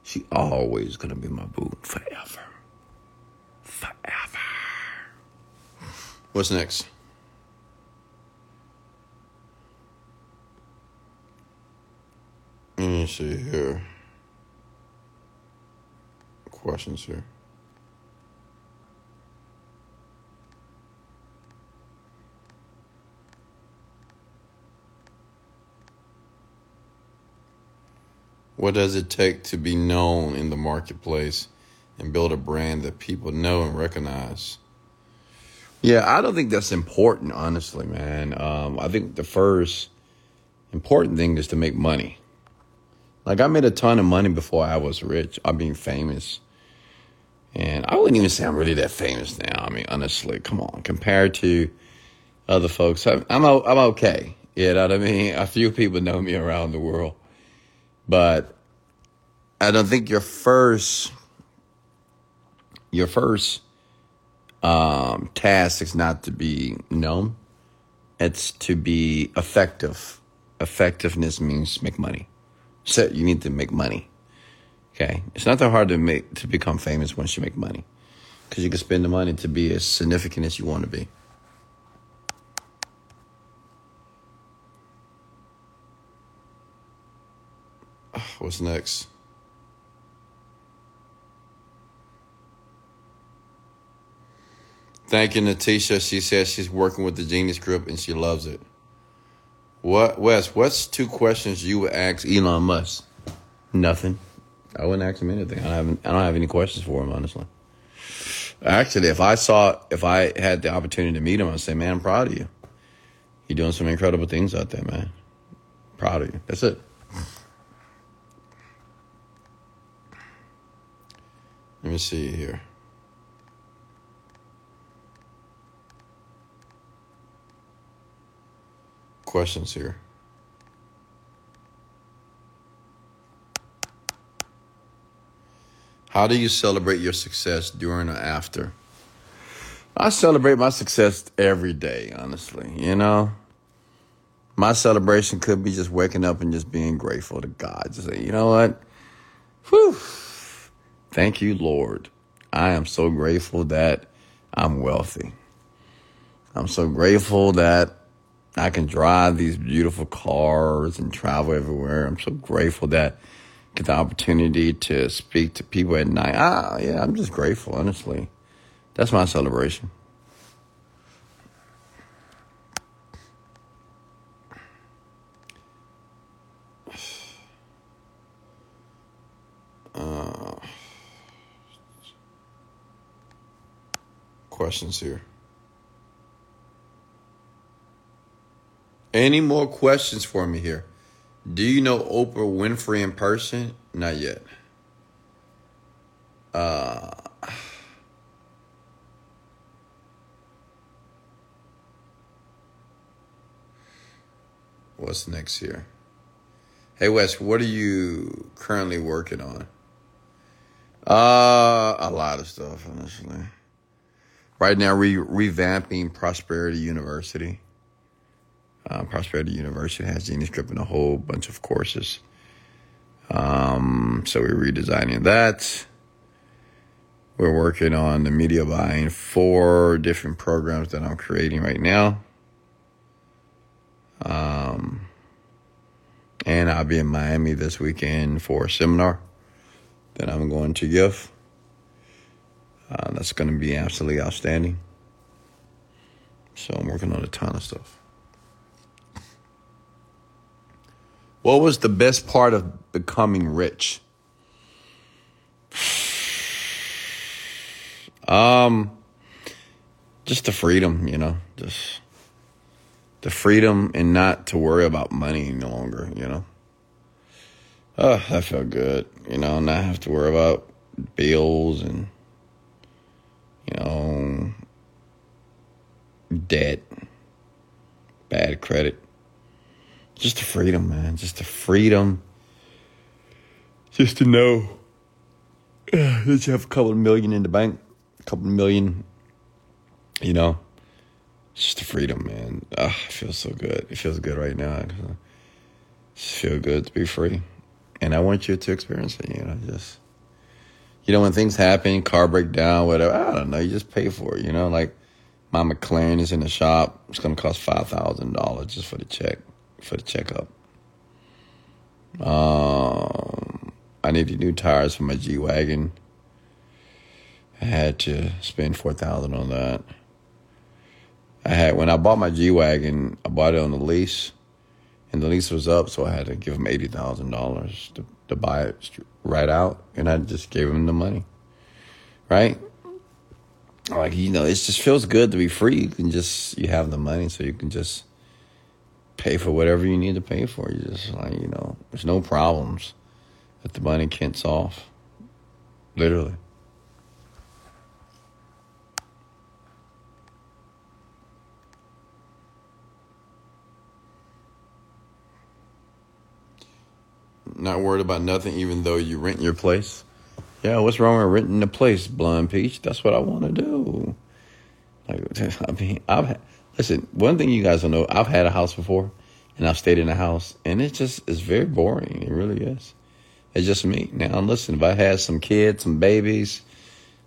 She always gonna be my boo forever. Forever. What's next? Let me see here. Questions here. What does it take to be known in the marketplace and build a brand that people know and recognize? Yeah, I don't think that's important, honestly, man. Um, I think the first important thing is to make money. Like, I made a ton of money before I was rich. I mean, famous. And I wouldn't even say I'm really that famous now. I mean, honestly, come on. Compared to other folks, I'm, I'm, I'm okay. You know what I mean? A few people know me around the world. But I don't think your first your first um, task is not to be known. It's to be effective. Effectiveness means make money. So you need to make money. Okay, it's not that hard to make to become famous once you make money, because you can spend the money to be as significant as you want to be. What's next? Thank you, Natisha. She says she's working with the Genie Script and she loves it. What, Wes? What's two questions you would ask Elon Musk? Nothing. I wouldn't ask him anything. I don't. I don't have any questions for him, honestly. Actually, if I saw, if I had the opportunity to meet him, I'd say, "Man, I'm proud of you. You're doing some incredible things out there, man. Proud of you." That's it. Let me see here. Questions here. How do you celebrate your success during or after? I celebrate my success every day, honestly. You know, my celebration could be just waking up and just being grateful to God. Just say, you know what? Whew. Thank you, Lord. I am so grateful that I'm wealthy. I'm so grateful that I can drive these beautiful cars and travel everywhere. I'm so grateful that I get the opportunity to speak to people at night. Ah, yeah, I'm just grateful, honestly. That's my celebration. Questions here. Any more questions for me here? Do you know Oprah Winfrey in person? Not yet. Uh, what's next here? Hey Wes, what are you currently working on? Uh, a lot of stuff, honestly. Right now, we're revamping Prosperity University. Uh, Prosperity University has Genie Script and a whole bunch of courses. Um, so we're redesigning that. We're working on the media buying four different programs that I'm creating right now. Um, and I'll be in Miami this weekend for a seminar that I'm going to give. Uh, that's going to be absolutely outstanding. So I'm working on a ton of stuff. What was the best part of becoming rich? Um, just the freedom, you know, just the freedom and not to worry about money no longer, you know. Oh, that felt good, you know, not have to worry about bills and, you know, debt, bad credit. Just the freedom, man. Just the freedom. Just to know (sighs) that you have a couple of million in the bank, a couple of million, you know. Just the freedom, man. Ah, it feels so good. It feels good right now. Just feel good to be free. And I want you to experience it, you know, just you know, when things happen, car breakdown, whatever, I don't know, you just pay for it, you know, like my McLaren is in the shop, it's gonna cost five thousand dollars just for the check for the checkup. Um, I needed new tires for my G wagon. I had to spend four thousand on that. I had when I bought my G wagon, I bought it on the lease, and the lease was up, so I had to give them eighty thousand dollars to to buy it right out, and I just gave him the money. Right? Like you know, it just feels good to be free. You can just you have the money, so you can just pay for whatever you need to pay for. You just like, you know, there's no problems that the money can't solve. Literally. Not worried about nothing, even though you rent your place. Yeah, what's wrong with renting a place, Blonde Peach? That's what I want to do. Like, (laughs) I mean, I've Listen, one thing you guys don't know, I've had a house before and I've stayed in a house and it just is very boring. It really is. It's just me. Now listen, if I had some kids, some babies,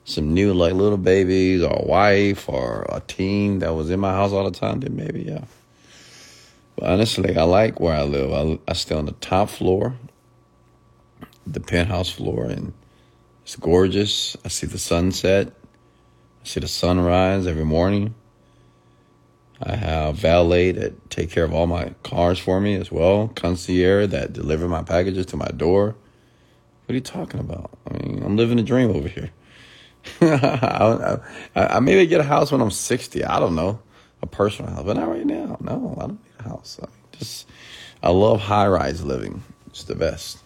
some new like little babies or a wife or a team that was in my house all the time, then maybe yeah. But honestly, I like where I live. I, I stay on the top floor, the penthouse floor, and it's gorgeous. I see the sunset I see the sunrise every morning. I have valet that take care of all my cars for me as well. Concierge that deliver my packages to my door. What are you talking about? I mean, I'm living a dream over here. (laughs) I, I, I, maybe get a house when I'm 60. I don't know. A personal house, but not right now. No, I don't need a house. I mean, just, I love high rise living. It's the best.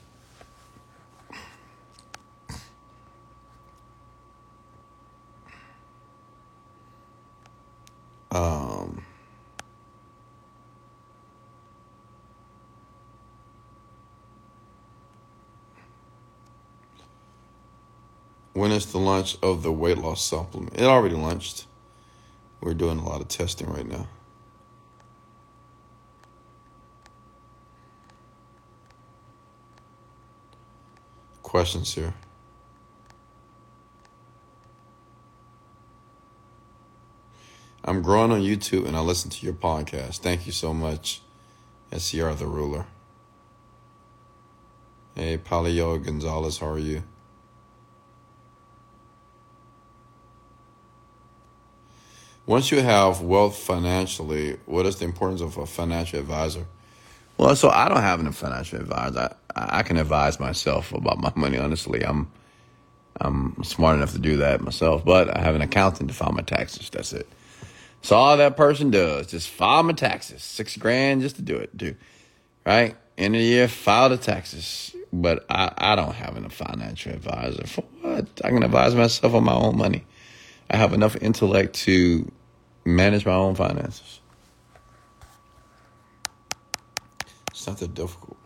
Um, when is the launch of the weight loss supplement? It already launched. We're doing a lot of testing right now. Questions here? I'm growing on YouTube and I listen to your podcast. Thank you so much, SCR the Ruler. Hey, Palio Gonzalez, how are you? Once you have wealth financially, what is the importance of a financial advisor? Well, so I don't have a financial advisor. I, I can advise myself about my money. Honestly, I'm I'm smart enough to do that myself. But I have an accountant to file my taxes. That's it. So all that person does just file my taxes, six grand just to do it, do right? End of the year, file the taxes. But I, I don't have a financial advisor. For what? I can advise myself on my own money. I have enough intellect to manage my own finances. It's not that difficult.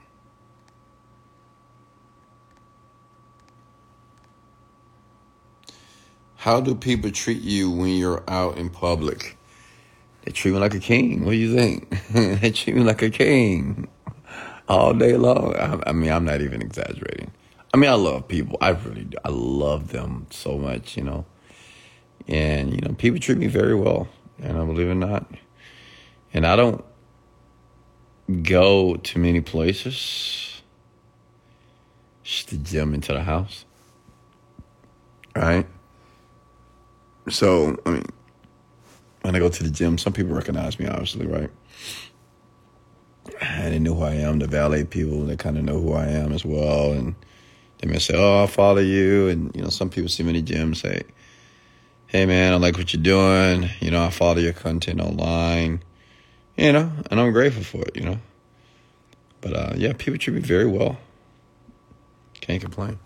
How do people treat you when you're out in public? They treat me like a king. What do you think? (laughs) they treat me like a king all day long. I, I, mean, I'm not even exaggerating. I mean, I love people. I really do. I love them so much, you know. And, you know, people treat me very well, and I believe it or not. And I don't go to many places. Just the gym into the house. Right? So, I mean, when I go to the gym, some people recognize me, obviously, right? And they know who I am. The valet people, they kind of know who I am as well. And they may say, "Oh, I follow you." And you know, some people see me in the gym say, "Hey, man, I like what you're doing. You know, I follow your content online. You know, and I'm grateful for it. You know." But uh, yeah, people treat me very well. Can't complain.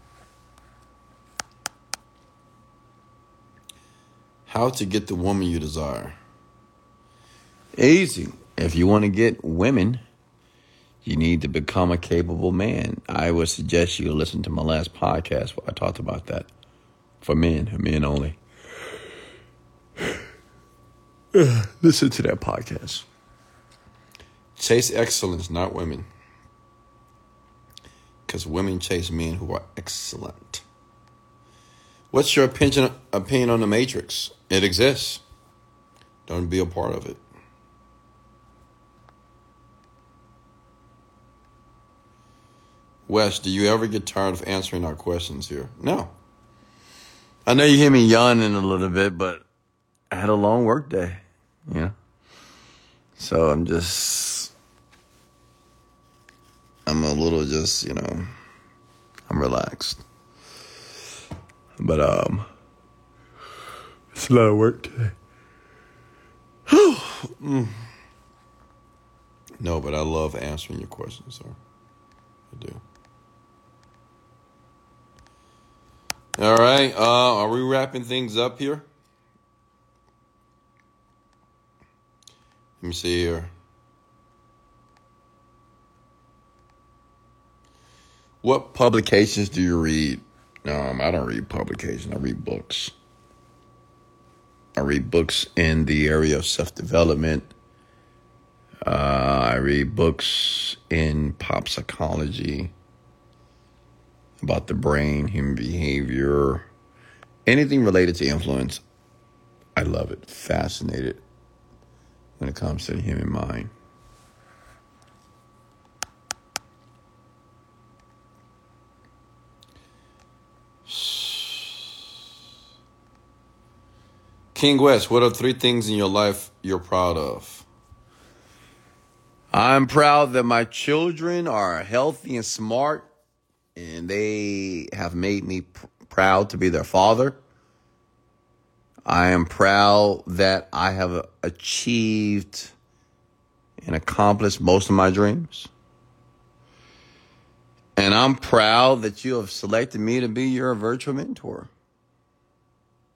How to get the woman you desire. Easy. If you want to get women, you need to become a capable man. I would suggest you listen to my last podcast where I talked about that for men, men only. (sighs) listen to that podcast. Chase excellence, not women. Because women chase men who are excellent. What's your opinion opinion on the Matrix? It exists. Don't be a part of it. Wes, do you ever get tired of answering our questions here? No. I know you hear me yawning a little bit, but I had a long work day, you know? So I'm just, I'm a little just, you know, I'm relaxed. But um, it's a lot of work today. mm. No, but I love answering your questions, sir. I do. All right. Uh, are we wrapping things up here? Let me see here. What publications do you read? Um, I don't read publications. I read books. I read books in the area of self development. Uh, I read books in pop psychology about the brain, human behavior, anything related to influence. I love it. Fascinated when it comes to the human mind. King Wes, what are three things in your life you're proud of? I'm proud that my children are healthy and smart, and they have made me pr- proud to be their father. I am proud that I have achieved and accomplished most of my dreams. And I'm proud that you have selected me to be your virtual mentor.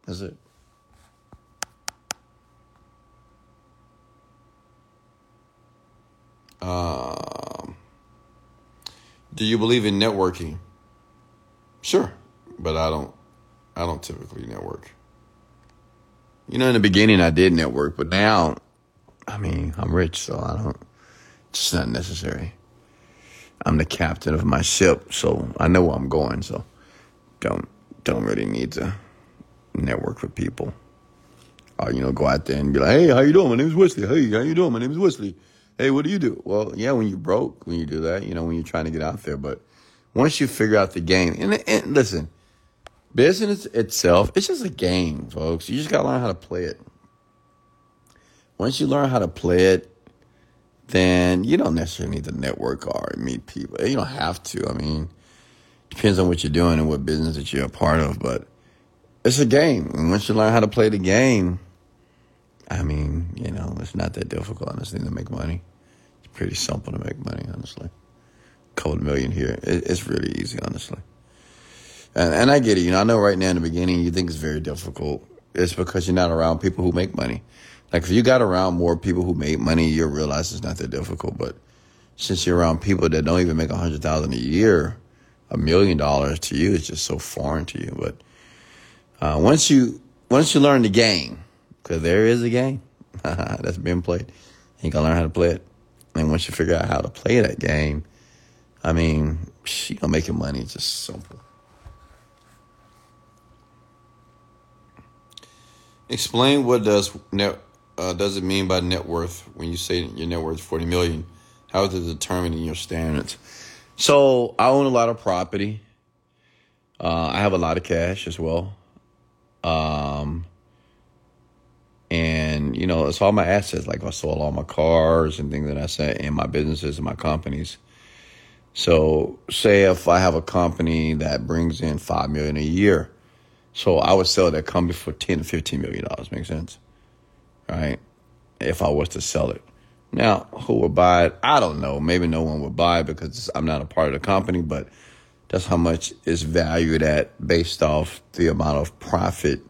That's it. Um, do you believe in networking? Sure, but I don't. I don't typically network. You know, in the beginning I did network, but now, I mean, I'm rich, so I don't. It's not necessary. I'm the captain of my ship, so I know where I'm going. So don't don't really need to network with people. Or you know, go out there and be like, "Hey, how you doing? My name's Wesley. Hey, how you doing? My name's Wesley. Hey, what do you do?" Well, yeah, when you broke, when you do that, you know, when you're trying to get out there. But once you figure out the game, and, and listen, business itself, it's just a game, folks. You just gotta learn how to play it. Once you learn how to play it, then you don't necessarily need to network or meet people. You don't have to. I mean, depends on what you're doing and what business that you're a part of, but it's a game. And once you learn how to play the game, I mean, you know, it's not that difficult, honestly, to make money. It's pretty simple to make money, honestly. A couple million here. it's really easy, honestly. And, and I get it. You know, I know right now in the beginning you think it's very difficult. It's because you're not around people who make money. Like if you got around more people who make money, you'll realize it's not that difficult. But since you're around people that don't even make a hundred thousand a year, a million dollars to you is just so foreign to you. But uh, once you once you learn the game, because there is a game (laughs) that's being played, you gotta learn how to play it. And once you figure out how to play that game, I mean, you know, making money is just simple. Explain what does net uh, does it mean by net worth when you say your net worth is 40 million? How is it determined in your standards? So I own a lot of property. Uh, I have a lot of cash as well. Um, and you know, it's all my assets. Like I sold all my cars and things that I said, and my businesses and my companies. So, say if I have a company that brings in five million a year, so I would sell that company for ten to fifteen million dollars. Make sense? right? If I was to sell it. Now, who would buy it? I don't know. Maybe no one would buy it because I'm not a part of the company, but that's how much is valued at based off the amount of profit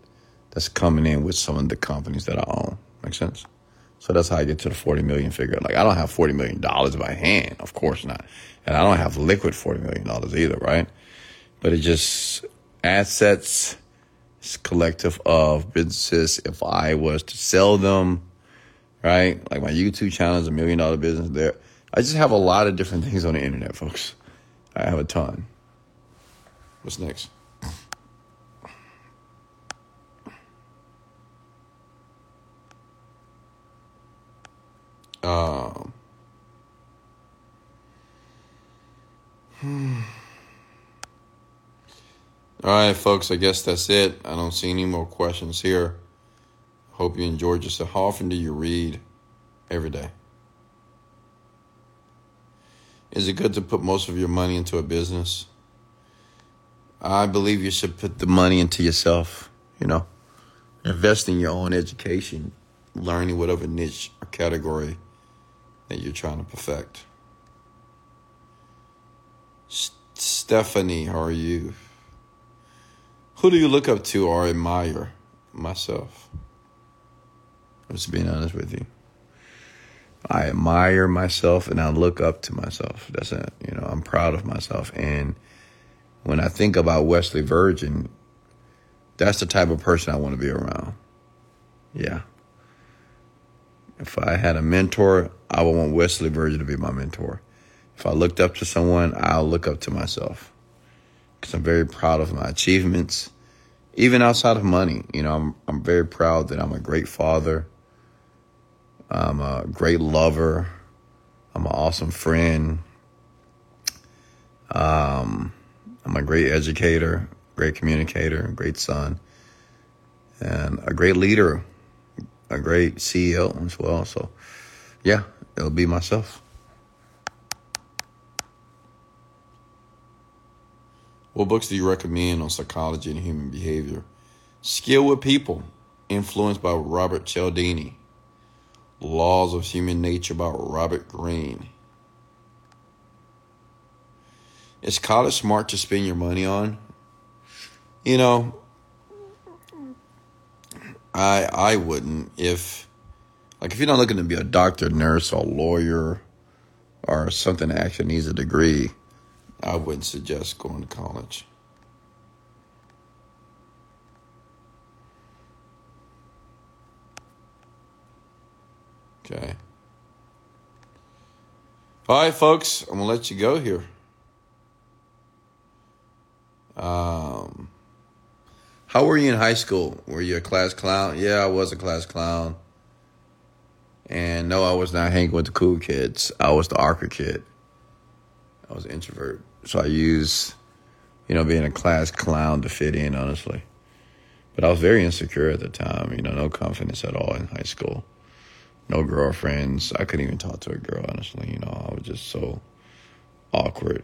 that's coming in with some of the companies that I own. Make sense? So that's how I get to the 40 million figure. Like I don't have 40 million dollars by hand, of course not. And I don't have liquid 40 million dollars either, right? But it just assets collective of businesses. If I was to sell them, right? Like my YouTube channel is a million dollar business there. I just have a lot of different things on the internet, folks. I have a ton. What's next? Um, hmm. All right, folks, I guess that's it. I don't see any more questions here. Hope you enjoyed yourself. How often do you read every day? Is it good to put most of your money into a business? I believe you should put the money into yourself, you know. Invest in your own education, learning whatever niche or category that you're trying to perfect. Stephanie, how are you? Who do you look up to or admire? Myself. Just being honest with you. I admire myself and I look up to myself. That's it. You know, I'm proud of myself. And when I think about Wesley Virgin, that's the type of person I want to be around. Yeah. If I had a mentor, I would want Wesley Virgin to be my mentor. If I looked up to someone, I'll look up to myself because I'm very proud of my achievements, even outside of money. You know, I'm I'm very proud that I'm a great father. I'm a great lover. I'm an awesome friend. Um, I'm a great educator, great communicator, great son. and a great leader, a great CEO as well. So, yeah, it'll be myself. What books do you recommend on psychology and human behavior? Skill with People, influenced by Robert Cialdini. Laws of Human Nature by Robert Greene. Is college smart to spend your money on? You know, I I wouldn't if like if you're not looking to be a doctor, nurse, or lawyer, or something that actually needs a degree, I wouldn't suggest going to college. Okay. All right, folks, I'm gonna let you go here. How were you in high school? Were you a class clown? Yeah, I was a class clown. And no, I was not hanging with the cool kids. I was the awkward kid. I was an introvert. So I used, you know, being a class clown to fit in, honestly. But I was very insecure at the time, you know, no confidence at all in high school. No girlfriends. I couldn't even talk to a girl, honestly. You know, I was just so awkward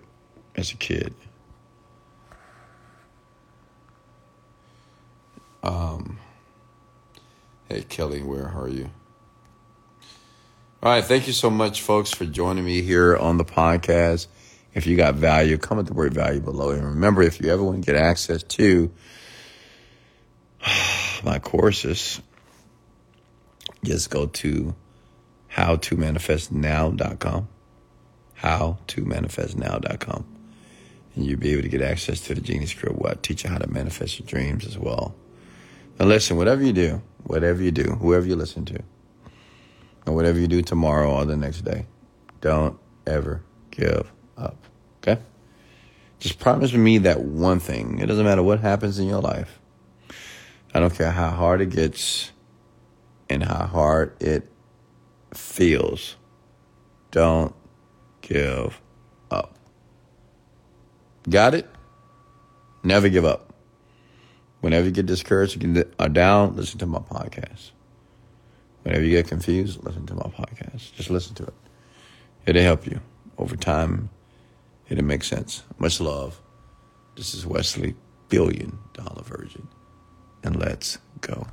as a kid. Um, hey, Kelly, where are you? All right, thank you so much, folks, for joining me here on the podcast. If you got value, comment the word value below. And remember, if you ever want to get access to (sighs) my courses, just go to howtomanifestnow.com. Howtomanifestnow.com. And you'll be able to get access to the Genie Script. What teach you how to manifest your dreams as well. And listen, whatever you do, whatever you do, whoever you listen to, and whatever you do tomorrow or the next day, don't ever give up. Okay? Just promise me that one thing. It doesn't matter what happens in your life. I don't care how hard it gets and how hard it feels. Don't give up. Got it? Never give up. Whenever you get discouraged, you get uh, down, listen to my podcast. Whenever you get confused, listen to my podcast. Just listen to it. It'll help you over time. It'll make sense. Much love. This is Wesley, billion dollar virgin. And let's go.